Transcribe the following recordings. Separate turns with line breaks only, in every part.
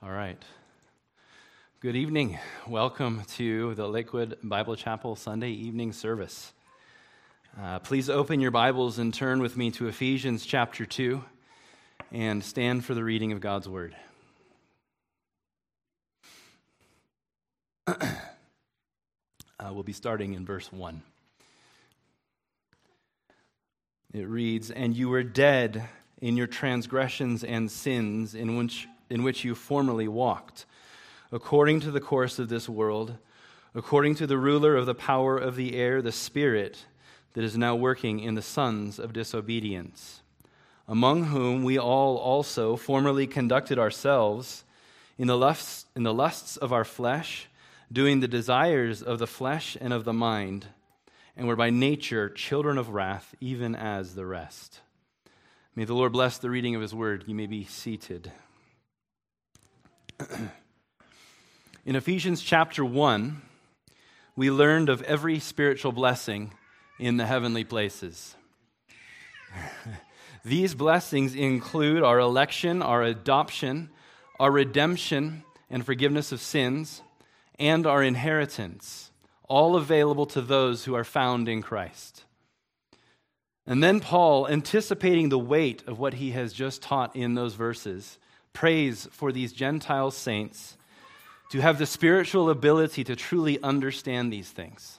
All right. Good evening. Welcome to the Lakewood Bible Chapel Sunday evening service. Uh, please open your Bibles and turn with me to Ephesians chapter 2 and stand for the reading of God's Word. uh, we'll be starting in verse 1. It reads, And you were dead in your transgressions and sins in which in which you formerly walked, according to the course of this world, according to the ruler of the power of the air, the Spirit that is now working in the sons of disobedience, among whom we all also formerly conducted ourselves in the lusts, in the lusts of our flesh, doing the desires of the flesh and of the mind, and were by nature children of wrath, even as the rest. May the Lord bless the reading of his word. You may be seated. In Ephesians chapter 1, we learned of every spiritual blessing in the heavenly places. These blessings include our election, our adoption, our redemption and forgiveness of sins, and our inheritance, all available to those who are found in Christ. And then Paul, anticipating the weight of what he has just taught in those verses, prays for these Gentile saints to have the spiritual ability to truly understand these things.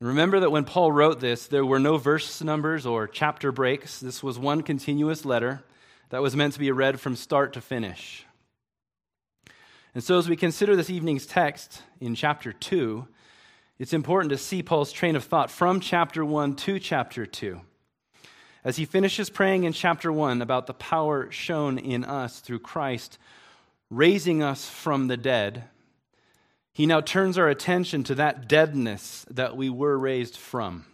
Remember that when Paul wrote this, there were no verse numbers or chapter breaks. This was one continuous letter that was meant to be read from start to finish. And so, as we consider this evening's text in chapter 2, it's important to see Paul's train of thought from chapter 1 to chapter 2. As he finishes praying in chapter 1 about the power shown in us through Christ raising us from the dead, he now turns our attention to that deadness that we were raised from,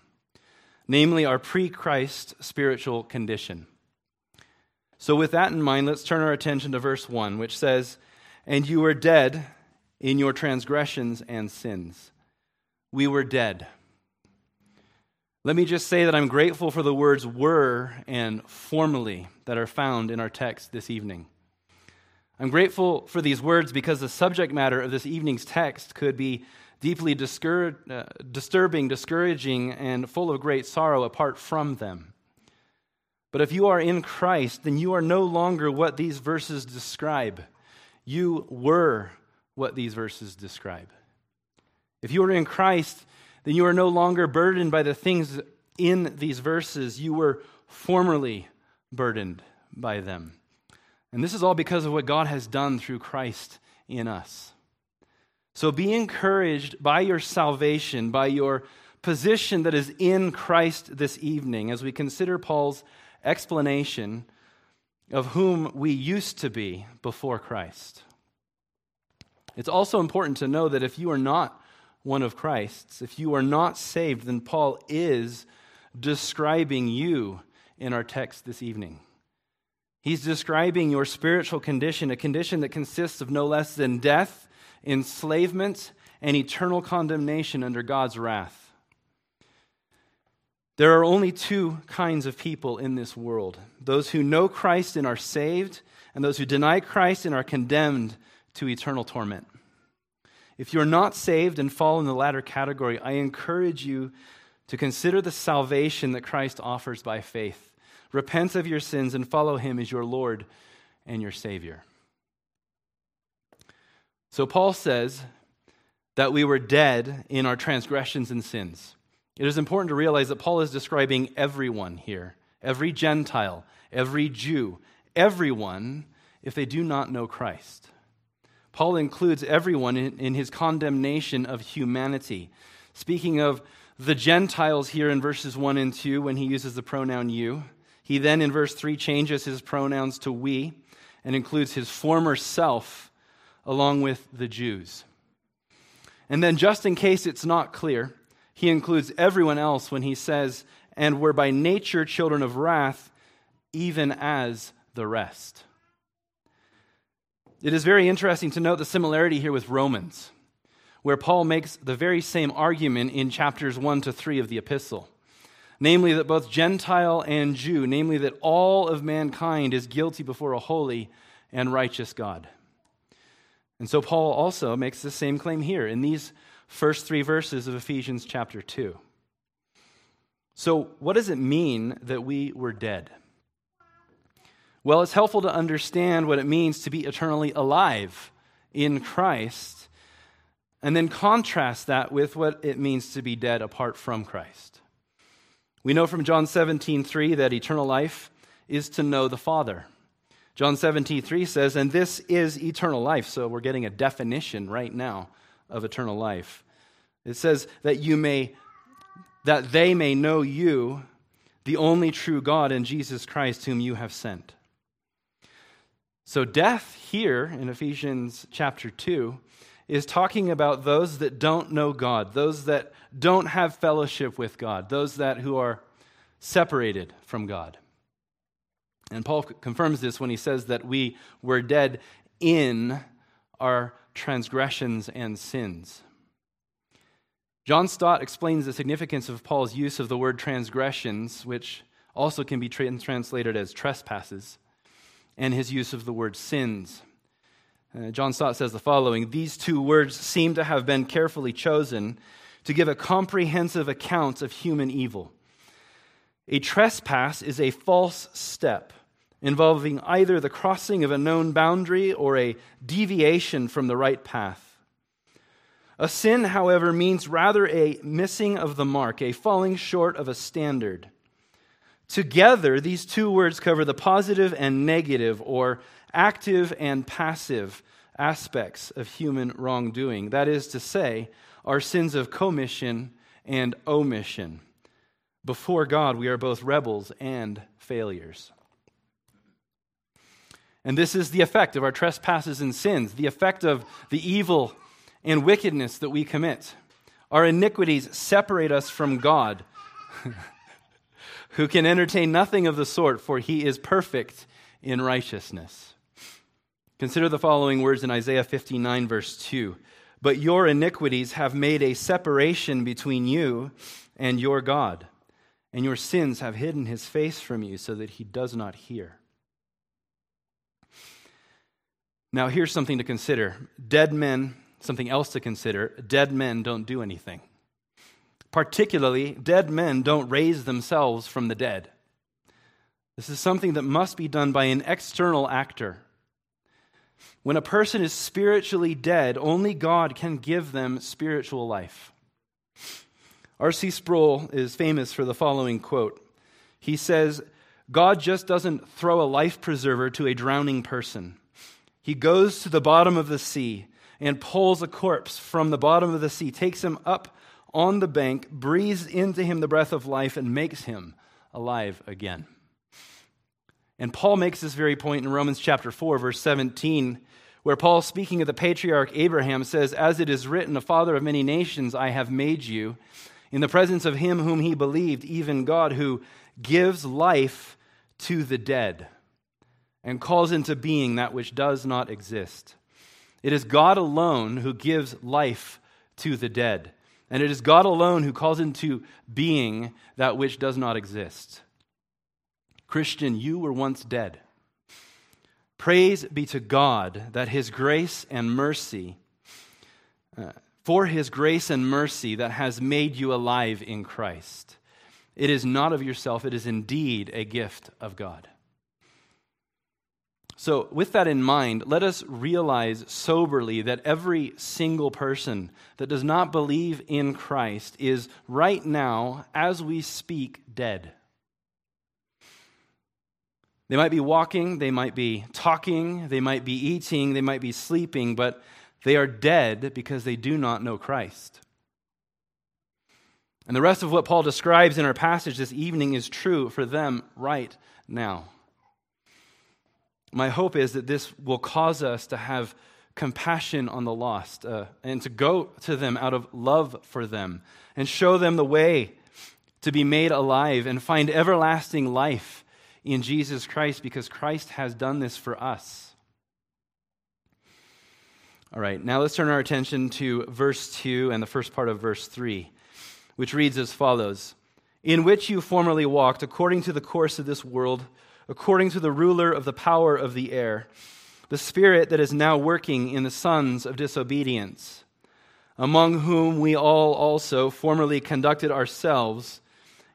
namely our pre Christ spiritual condition. So, with that in mind, let's turn our attention to verse 1, which says, And you were dead in your transgressions and sins. We were dead. Let me just say that I'm grateful for the words were and formerly that are found in our text this evening. I'm grateful for these words because the subject matter of this evening's text could be deeply discour- uh, disturbing, discouraging, and full of great sorrow apart from them. But if you are in Christ, then you are no longer what these verses describe. You were what these verses describe. If you are in Christ, then you are no longer burdened by the things in these verses. You were formerly burdened by them. And this is all because of what God has done through Christ in us. So be encouraged by your salvation, by your position that is in Christ this evening, as we consider Paul's explanation of whom we used to be before Christ. It's also important to know that if you are not one of Christ's, if you are not saved, then Paul is describing you in our text this evening. He's describing your spiritual condition, a condition that consists of no less than death, enslavement, and eternal condemnation under God's wrath. There are only two kinds of people in this world those who know Christ and are saved, and those who deny Christ and are condemned to eternal torment. If you're not saved and fall in the latter category, I encourage you to consider the salvation that Christ offers by faith. Repent of your sins and follow him as your Lord and your Savior. So, Paul says that we were dead in our transgressions and sins. It is important to realize that Paul is describing everyone here every Gentile, every Jew, everyone if they do not know Christ. Paul includes everyone in, in, his condemnation of humanity. Speaking of the Gentiles here in verses 1 and 2, when he uses the pronoun you, he then in verse 3 changes his pronouns to we and includes his former self along with the Jews. And then, just in case it's not clear, he includes everyone else when he says, and we're by nature children of wrath, even as the rest. It is very interesting to note the similarity here with Romans, where Paul makes the very same argument in chapters 1 to 3 of the epistle. Namely, that both Gentile and Jew, namely, that all of mankind is guilty before a holy and righteous God. And so Paul also makes the same claim here in these first three verses of Ephesians chapter 2. So, what does it mean that we were dead? Well, it's helpful to understand what it means to be eternally alive in Christ and then contrast that with what it means to be dead apart from Christ. We know from John 17, 3 that eternal life is to know the Father. John 17, 3 says, and this is eternal life. So we're getting a definition right now of eternal life. It says that you may, that they may know you, the only true God, and Jesus Christ, whom you have sent. So death here in Ephesians chapter 2 is talking about those that don't know God, those that don't have fellowship with God, those that who are separated from God. And Paul confirms this when he says that we were dead in our transgressions and sins. John Stott explains the significance of Paul's use of the word transgressions, which also can be translated as trespasses, and his use of the word sins. Uh, John Stott says the following These two words seem to have been carefully chosen to give a comprehensive account of human evil. A trespass is a false step involving either the crossing of a known boundary or a deviation from the right path. A sin, however, means rather a missing of the mark, a falling short of a standard. Together, these two words cover the positive and negative, or active and passive aspects of human wrongdoing. That is to say, our sins of commission and omission. Before God, we are both rebels and failures. And this is the effect of our trespasses and sins, the effect of the evil and wickedness that we commit. Our iniquities separate us from God, who can entertain nothing of the sort, for he is perfect in righteousness. Consider the following words in Isaiah 59, verse 2. But your iniquities have made a separation between you and your God, and your sins have hidden his face from you so that he does not hear. Now, here's something to consider dead men, something else to consider dead men don't do anything. Particularly, dead men don't raise themselves from the dead. This is something that must be done by an external actor. When a person is spiritually dead, only God can give them spiritual life. R.C. Sproul is famous for the following quote. He says, God just doesn't throw a life preserver to a drowning person. He goes to the bottom of the sea and pulls a corpse from the bottom of the sea, takes him up on the bank, breathes into him the breath of life, and makes him alive again. And Paul makes this very point in Romans chapter 4, verse 17, where Paul, speaking of the patriarch Abraham, says, As it is written, a father of many nations I have made you, in the presence of him whom he believed, even God, who gives life to the dead and calls into being that which does not exist. It is God alone who gives life to the dead, and it is God alone who calls into being that which does not exist. Christian, you were once dead. Praise be to God that His grace and mercy, uh, for His grace and mercy that has made you alive in Christ. It is not of yourself, it is indeed a gift of God. So, with that in mind, let us realize soberly that every single person that does not believe in Christ is right now, as we speak, dead. They might be walking, they might be talking, they might be eating, they might be sleeping, but they are dead because they do not know Christ. And the rest of what Paul describes in our passage this evening is true for them right now. My hope is that this will cause us to have compassion on the lost uh, and to go to them out of love for them and show them the way to be made alive and find everlasting life in Jesus Christ because Christ has done this for us. All right, now let's turn our attention to verse 2 and the first part of verse 3, which reads as follows In which you formerly walked according to the course of this world, according to the ruler of the power of the air, the spirit that is now working in the sons of disobedience, among whom we all also formerly conducted ourselves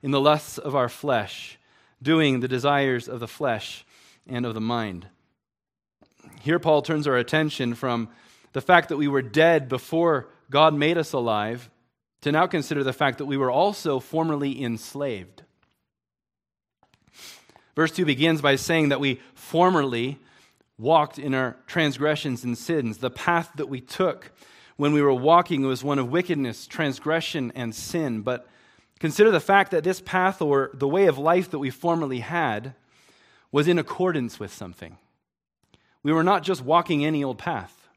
in the lusts of our flesh, doing the desires of the flesh and of the mind. Here, Paul turns our attention from the fact that we were dead before God made us alive to now consider the fact that we were also formerly enslaved. Verse 2 begins by saying that we formerly walked in our transgressions and sins. The path that we took when we were walking was one of wickedness, transgression, and sin. But consider the fact that this path or the way of life that we formerly had was in accordance with something. We were not just walking any old path,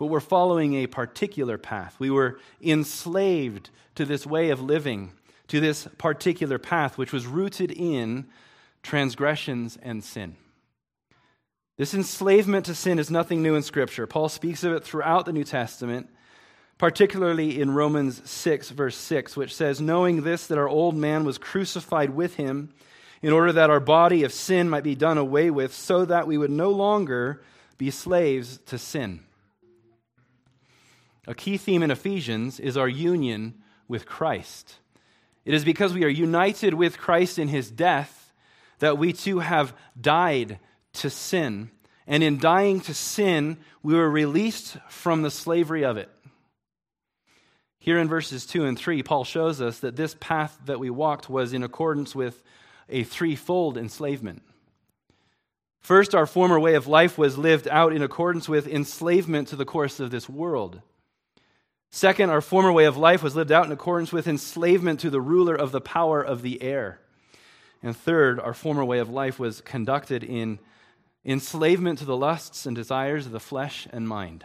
but we're following a particular path. We were enslaved to this way of living, to this particular path, which was rooted in transgressions and sin. This enslavement to sin is nothing new in Scripture. Paul speaks of it throughout the New Testament, particularly in Romans 6, verse 6, which says, Knowing this, that our old man was crucified with him, in order that our body of sin might be done away with, so that we would no longer be slaves to sin. A key theme in Ephesians is our union with Christ. It is because we are united with Christ in his death that we too have died to sin. And in dying to sin, we were released from the slavery of it. Here in verses 2 and 3, Paul shows us that this path that we walked was in accordance with a threefold enslavement. First, our former way of life was lived out in accordance with enslavement to the course of this world. Second, our former way of life was lived out in accordance with enslavement to the ruler of the power of the air. And third, our former way of life was conducted in enslavement to the lusts and desires of the flesh and mind.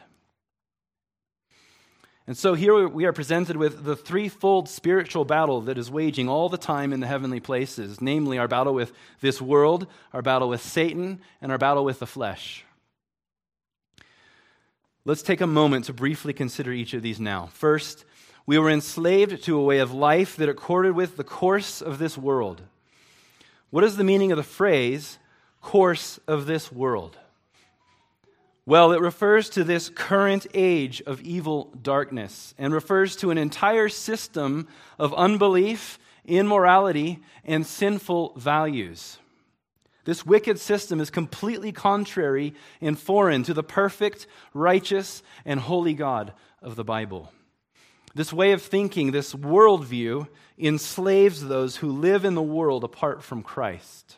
And so here we are presented with the threefold spiritual battle that is waging all the time in the heavenly places namely, our battle with this world, our battle with Satan, and our battle with the flesh. Let's take a moment to briefly consider each of these now. First, we were enslaved to a way of life that accorded with the course of this world. What is the meaning of the phrase, course of this world? Well, it refers to this current age of evil darkness and refers to an entire system of unbelief, immorality, and sinful values. This wicked system is completely contrary and foreign to the perfect, righteous, and holy God of the Bible. This way of thinking, this worldview, enslaves those who live in the world apart from Christ.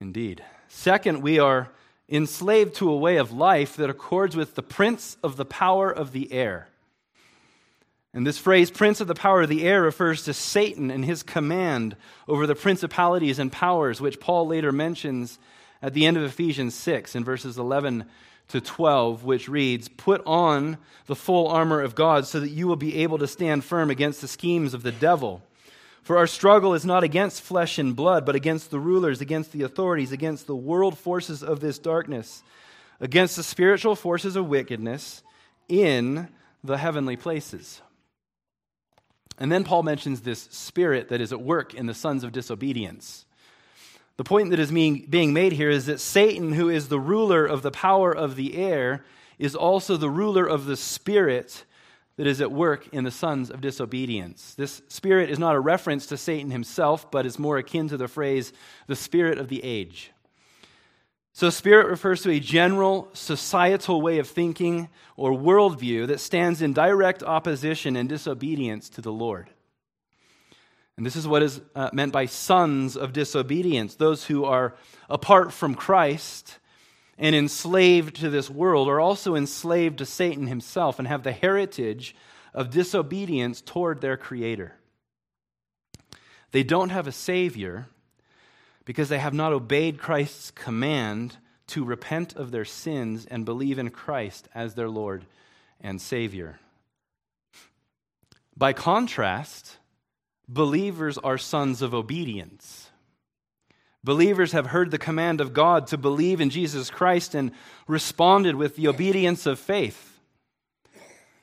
Indeed. Second, we are enslaved to a way of life that accords with the prince of the power of the air. And this phrase, prince of the power of the air, refers to Satan and his command over the principalities and powers, which Paul later mentions at the end of Ephesians 6 in verses 11 to 12, which reads, Put on the full armor of God so that you will be able to stand firm against the schemes of the devil. For our struggle is not against flesh and blood, but against the rulers, against the authorities, against the world forces of this darkness, against the spiritual forces of wickedness in the heavenly places. And then Paul mentions this spirit that is at work in the sons of disobedience. The point that is being made here is that Satan, who is the ruler of the power of the air, is also the ruler of the spirit that is at work in the sons of disobedience. This spirit is not a reference to Satan himself, but is more akin to the phrase, the spirit of the age. So, spirit refers to a general societal way of thinking or worldview that stands in direct opposition and disobedience to the Lord. And this is what is uh, meant by sons of disobedience, those who are apart from Christ and enslaved to this world are also enslaved to Satan himself and have the heritage of disobedience toward their Creator. They don't have a Savior because they have not obeyed Christ's command to repent of their sins and believe in Christ as their Lord and Savior. By contrast, believers are sons of obedience. Believers have heard the command of God to believe in Jesus Christ and responded with the obedience of faith.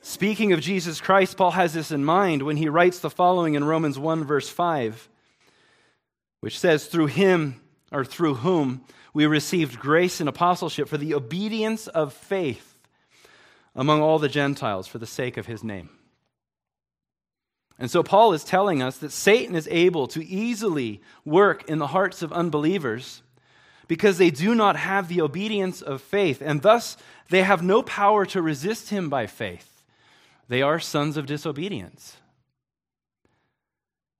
Speaking of Jesus Christ, Paul has this in mind when he writes the following in Romans 1, verse 5, which says, Through him or through whom we received grace and apostleship for the obedience of faith among all the Gentiles for the sake of his name. And so Paul is telling us that Satan is able to easily work in the hearts of unbelievers because they do not have the obedience of faith, and thus they have no power to resist him by faith. They are sons of disobedience.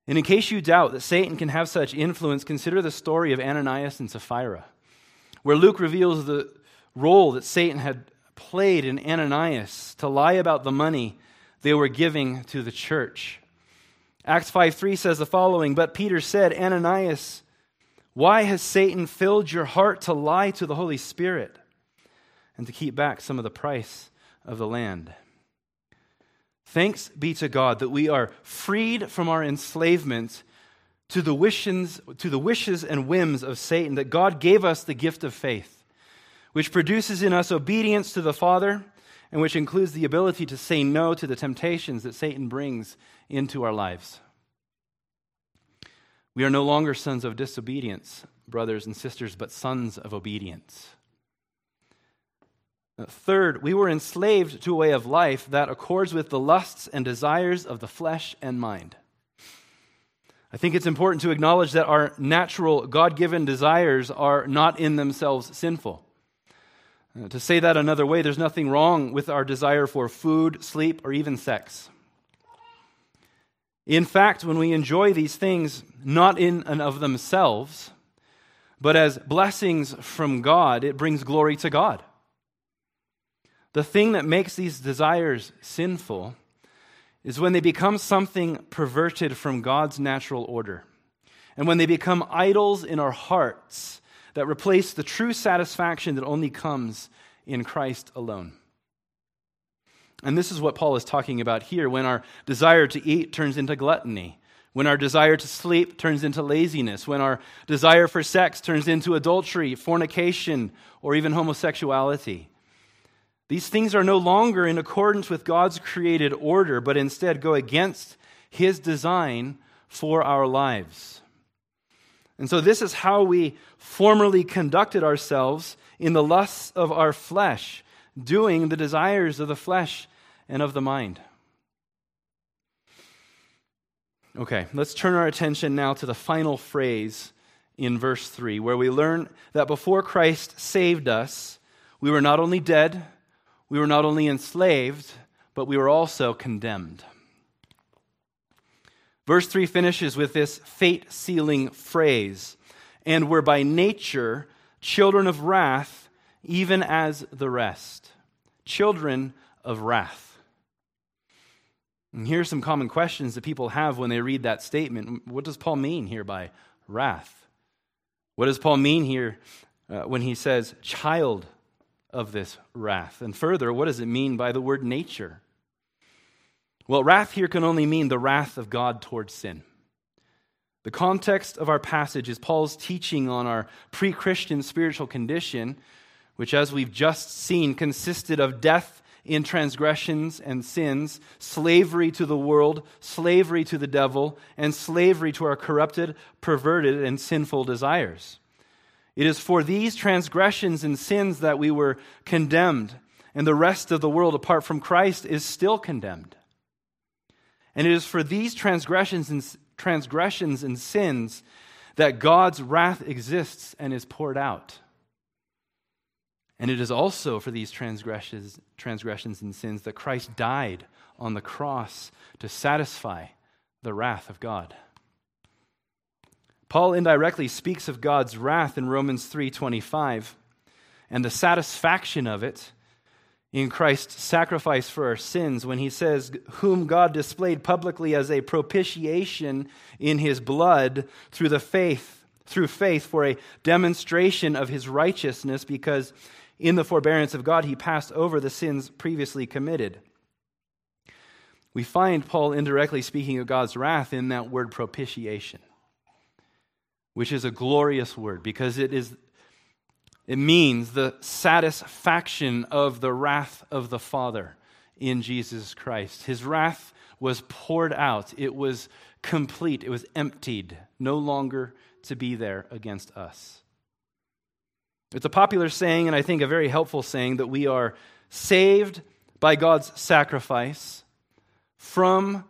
And in case you doubt that Satan can have such influence, consider the story of Ananias and Sapphira, where Luke reveals the role that Satan had played in Ananias to lie about the money they were giving to the church. Acts 5 3 says the following But Peter said, Ananias, why has Satan filled your heart to lie to the Holy Spirit and to keep back some of the price of the land? Thanks be to God that we are freed from our enslavement to the wishes, to the wishes and whims of Satan, that God gave us the gift of faith, which produces in us obedience to the Father and which includes the ability to say no to the temptations that Satan brings into our lives. We are no longer sons of disobedience, brothers and sisters, but sons of obedience. Third, we were enslaved to a way of life that accords with the lusts and desires of the flesh and mind. I think it's important to acknowledge that our natural, God given desires are not in themselves sinful. Uh, to say that another way, there's nothing wrong with our desire for food, sleep, or even sex. In fact, when we enjoy these things, not in and of themselves, but as blessings from God, it brings glory to God. The thing that makes these desires sinful is when they become something perverted from God's natural order. And when they become idols in our hearts that replace the true satisfaction that only comes in Christ alone. And this is what Paul is talking about here when our desire to eat turns into gluttony, when our desire to sleep turns into laziness, when our desire for sex turns into adultery, fornication, or even homosexuality. These things are no longer in accordance with God's created order, but instead go against his design for our lives. And so, this is how we formerly conducted ourselves in the lusts of our flesh, doing the desires of the flesh and of the mind. Okay, let's turn our attention now to the final phrase in verse 3, where we learn that before Christ saved us, we were not only dead, we were not only enslaved, but we were also condemned. Verse 3 finishes with this fate sealing phrase and were by nature children of wrath, even as the rest. Children of wrath. And here's some common questions that people have when they read that statement. What does Paul mean here by wrath? What does Paul mean here uh, when he says child of this wrath? And further, what does it mean by the word nature? Well, wrath here can only mean the wrath of God towards sin. The context of our passage is Paul's teaching on our pre Christian spiritual condition, which, as we've just seen, consisted of death in transgressions and sins, slavery to the world, slavery to the devil, and slavery to our corrupted, perverted, and sinful desires. It is for these transgressions and sins that we were condemned, and the rest of the world apart from Christ is still condemned. And it is for these transgressions and, transgressions and sins that God's wrath exists and is poured out. And it is also for these transgressions, transgressions and sins that Christ died on the cross to satisfy the wrath of God. Paul indirectly speaks of God's wrath in Romans 3:25 and the satisfaction of it in Christ's sacrifice for our sins when he says whom God displayed publicly as a propitiation in his blood through the faith through faith for a demonstration of his righteousness because in the forbearance of God he passed over the sins previously committed. We find Paul indirectly speaking of God's wrath in that word propitiation which is a glorious word because it is it means the satisfaction of the wrath of the Father in Jesus Christ. His wrath was poured out, it was complete, it was emptied, no longer to be there against us. It's a popular saying, and I think a very helpful saying, that we are saved by God's sacrifice from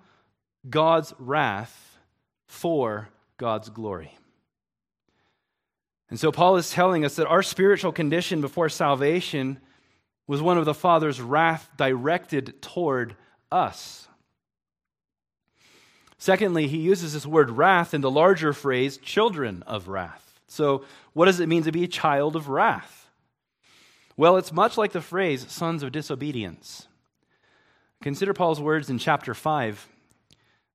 God's wrath for God's glory. And so Paul is telling us that our spiritual condition before salvation was one of the Father's wrath directed toward us. Secondly, he uses this word wrath in the larger phrase, children of wrath. So, what does it mean to be a child of wrath? Well, it's much like the phrase sons of disobedience. Consider Paul's words in chapter 5,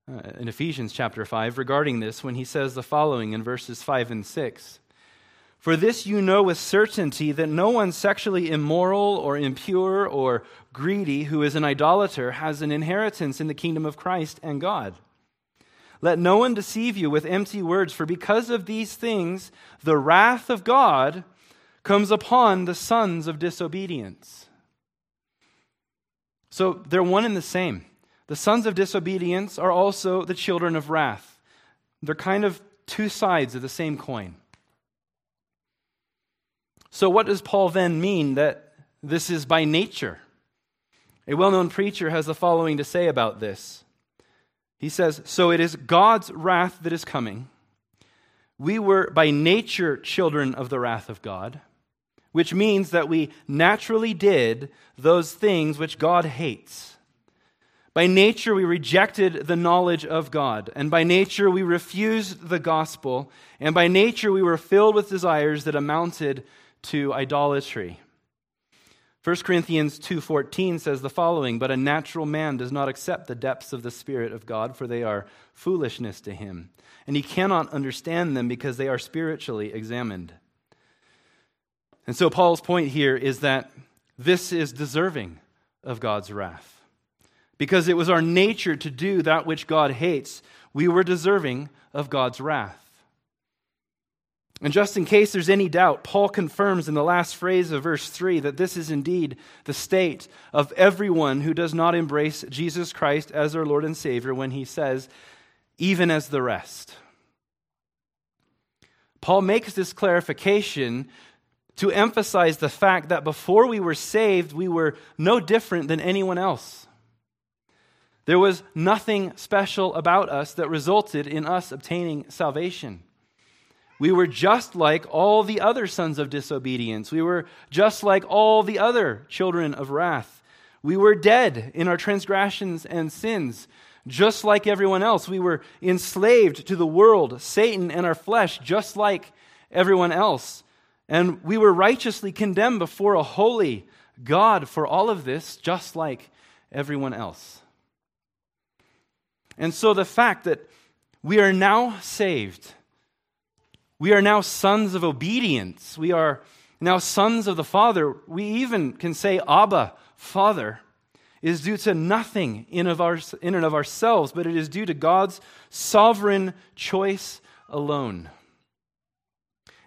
uh, in Ephesians chapter 5, regarding this when he says the following in verses 5 and 6. For this you know with certainty that no one sexually immoral or impure or greedy who is an idolater has an inheritance in the kingdom of Christ and God. Let no one deceive you with empty words, for because of these things the wrath of God comes upon the sons of disobedience. So they're one and the same. The sons of disobedience are also the children of wrath. They're kind of two sides of the same coin. So, what does Paul then mean that this is by nature? A well known preacher has the following to say about this. He says, So it is God's wrath that is coming. We were by nature children of the wrath of God, which means that we naturally did those things which God hates. By nature, we rejected the knowledge of God, and by nature, we refused the gospel, and by nature, we were filled with desires that amounted to idolatry. 1 Corinthians 2:14 says the following, but a natural man does not accept the depths of the spirit of God for they are foolishness to him, and he cannot understand them because they are spiritually examined. And so Paul's point here is that this is deserving of God's wrath. Because it was our nature to do that which God hates, we were deserving of God's wrath. And just in case there's any doubt, Paul confirms in the last phrase of verse 3 that this is indeed the state of everyone who does not embrace Jesus Christ as their Lord and Savior when he says, even as the rest. Paul makes this clarification to emphasize the fact that before we were saved, we were no different than anyone else. There was nothing special about us that resulted in us obtaining salvation. We were just like all the other sons of disobedience. We were just like all the other children of wrath. We were dead in our transgressions and sins, just like everyone else. We were enslaved to the world, Satan, and our flesh, just like everyone else. And we were righteously condemned before a holy God for all of this, just like everyone else. And so the fact that we are now saved we are now sons of obedience. We are now sons of the Father. We even can say, Abba, Father, is due to nothing in, of our, in and of ourselves, but it is due to God's sovereign choice alone.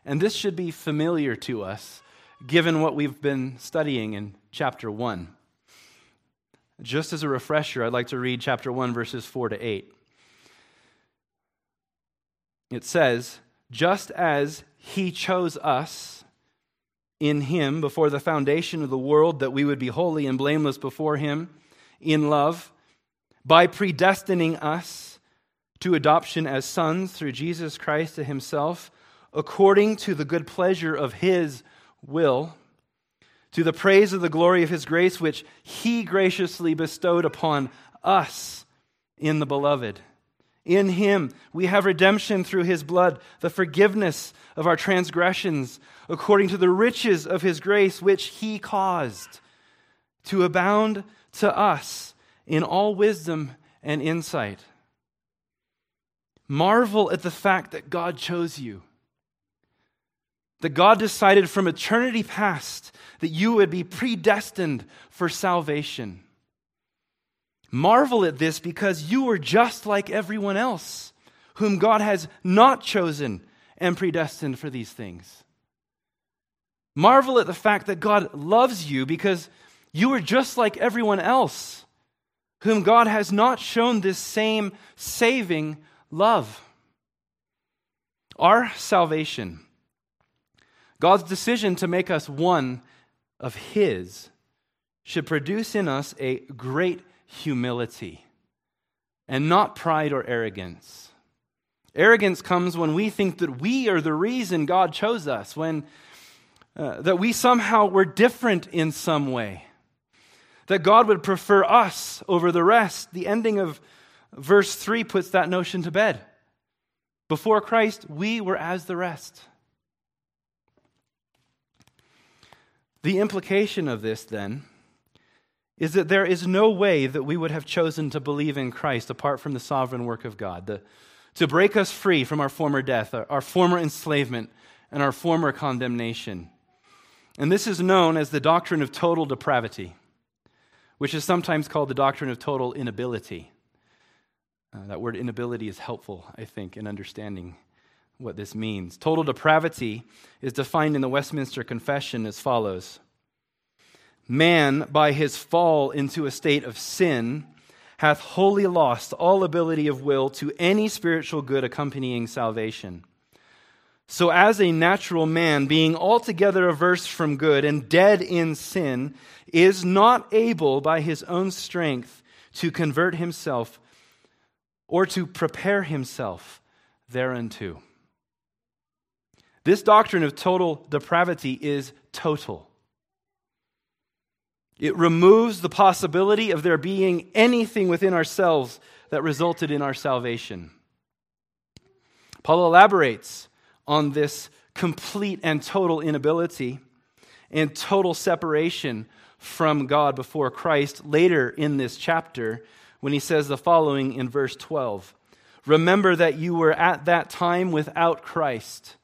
And this should be familiar to us, given what we've been studying in chapter 1. Just as a refresher, I'd like to read chapter 1, verses 4 to 8. It says, just as he chose us in him before the foundation of the world that we would be holy and blameless before him in love, by predestining us to adoption as sons through Jesus Christ to himself, according to the good pleasure of his will, to the praise of the glory of his grace, which he graciously bestowed upon us in the beloved. In him we have redemption through his blood, the forgiveness of our transgressions, according to the riches of his grace, which he caused to abound to us in all wisdom and insight. Marvel at the fact that God chose you. That God decided from eternity past that you would be predestined for salvation. Marvel at this because you are just like everyone else, whom God has not chosen and predestined for these things. Marvel at the fact that God loves you because you are just like everyone else, whom God has not shown this same saving love. Our salvation, God's decision to make us one of His, should produce in us a great humility and not pride or arrogance. Arrogance comes when we think that we are the reason God chose us, when uh, that we somehow were different in some way, that God would prefer us over the rest. The ending of verse 3 puts that notion to bed. Before Christ, we were as the rest. The implication of this, then, is that there is no way that we would have chosen to believe in Christ apart from the sovereign work of God, the, to break us free from our former death, our, our former enslavement, and our former condemnation. And this is known as the doctrine of total depravity, which is sometimes called the doctrine of total inability. Uh, that word inability is helpful, I think, in understanding what this means. Total depravity is defined in the Westminster Confession as follows Man, by his fall into a state of sin, hath wholly lost all ability of will to any spiritual good accompanying salvation. So, as a natural man, being altogether averse from good and dead in sin, is not able by his own strength to convert himself or to prepare himself thereunto. This doctrine of total depravity is total. It removes the possibility of there being anything within ourselves that resulted in our salvation. Paul elaborates on this complete and total inability and total separation from God before Christ later in this chapter when he says the following in verse 12 Remember that you were at that time without Christ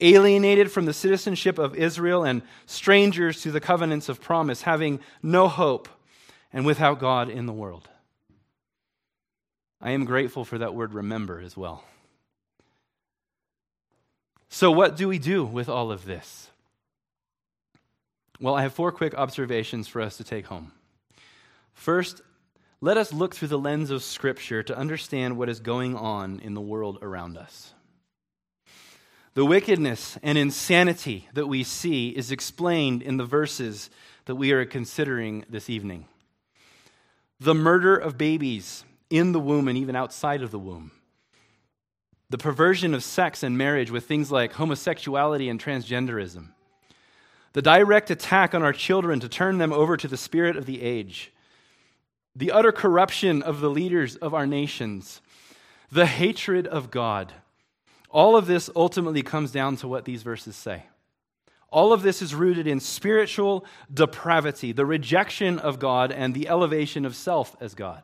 alienated from the citizenship of Israel and strangers to the covenants of promise, having no hope and without God in the world. I am grateful for that word remember as well. So, what do we do with all of this? Well, I have four quick observations for us to take home. First, let us look through the lens of Scripture to understand what is going on in the world around us. The wickedness and insanity that we see is explained in the verses that we are considering this evening. The murder of babies in the womb and even outside of the womb. The perversion of sex and marriage with things like homosexuality and transgenderism. The direct attack on our children to turn them over to the spirit of the age. The utter corruption of the leaders of our nations. The hatred of God all of this ultimately comes down to what these verses say. All of this is rooted in spiritual depravity, the rejection of God, and the elevation of self as God.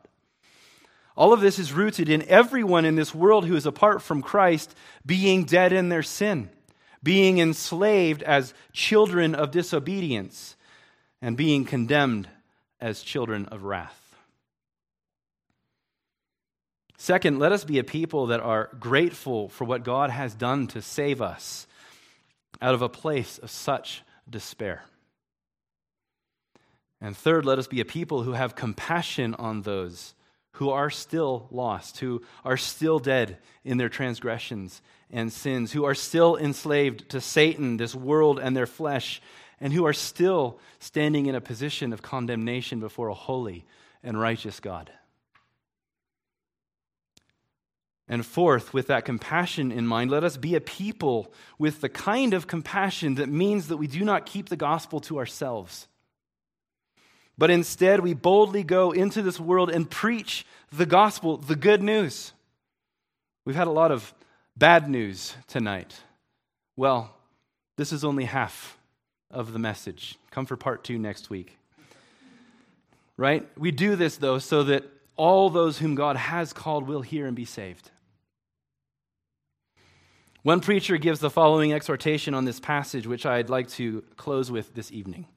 All of this is rooted in everyone in this world who is apart from Christ being dead in their sin, being enslaved as children of disobedience, and being condemned as children of wrath. Second, let us be a people that are grateful for what God has done to save us out of a place of such despair. And third, let us be a people who have compassion on those who are still lost, who are still dead in their transgressions and sins, who are still enslaved to Satan, this world, and their flesh, and who are still standing in a position of condemnation before a holy and righteous God. And fourth, with that compassion in mind, let us be a people with the kind of compassion that means that we do not keep the gospel to ourselves. But instead, we boldly go into this world and preach the gospel, the good news. We've had a lot of bad news tonight. Well, this is only half of the message. Come for part two next week. Right? We do this, though, so that all those whom God has called will hear and be saved. One preacher gives the following exhortation on this passage, which I'd like to close with this evening.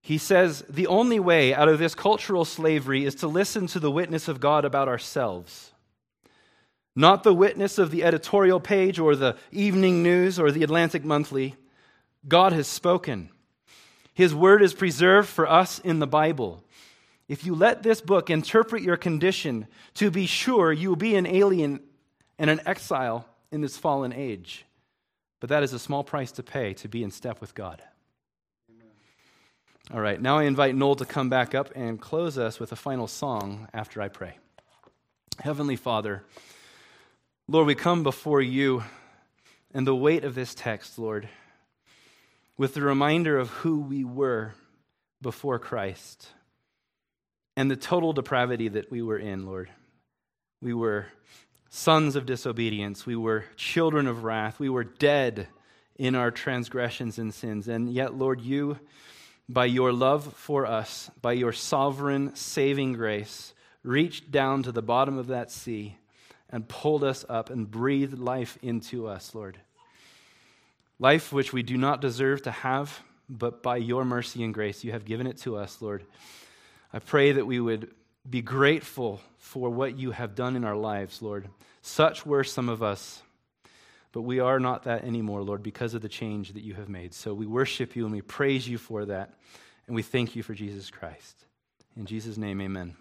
He says, The only way out of this cultural slavery is to listen to the witness of God about ourselves. Not the witness of the editorial page or the evening news or the Atlantic Monthly. God has spoken. His word is preserved for us in the Bible. if you let this book interpret your condition, to be sure you will be an alien and an exile in this fallen age. But that is a small price to pay to be in step with God. Amen. All right, now I invite Noel to come back up and close us with a final song after I pray. Heavenly Father, Lord, we come before you and the weight of this text, Lord, with the reminder of who we were before Christ and the total depravity that we were in, Lord. We were sons of disobedience. We were children of wrath. We were dead in our transgressions and sins. And yet, Lord, you, by your love for us, by your sovereign saving grace, reached down to the bottom of that sea and pulled us up and breathed life into us, Lord. Life which we do not deserve to have, but by your mercy and grace, you have given it to us, Lord. I pray that we would be grateful for what you have done in our lives, Lord. Such were some of us, but we are not that anymore, Lord, because of the change that you have made. So we worship you and we praise you for that, and we thank you for Jesus Christ. In Jesus' name, amen.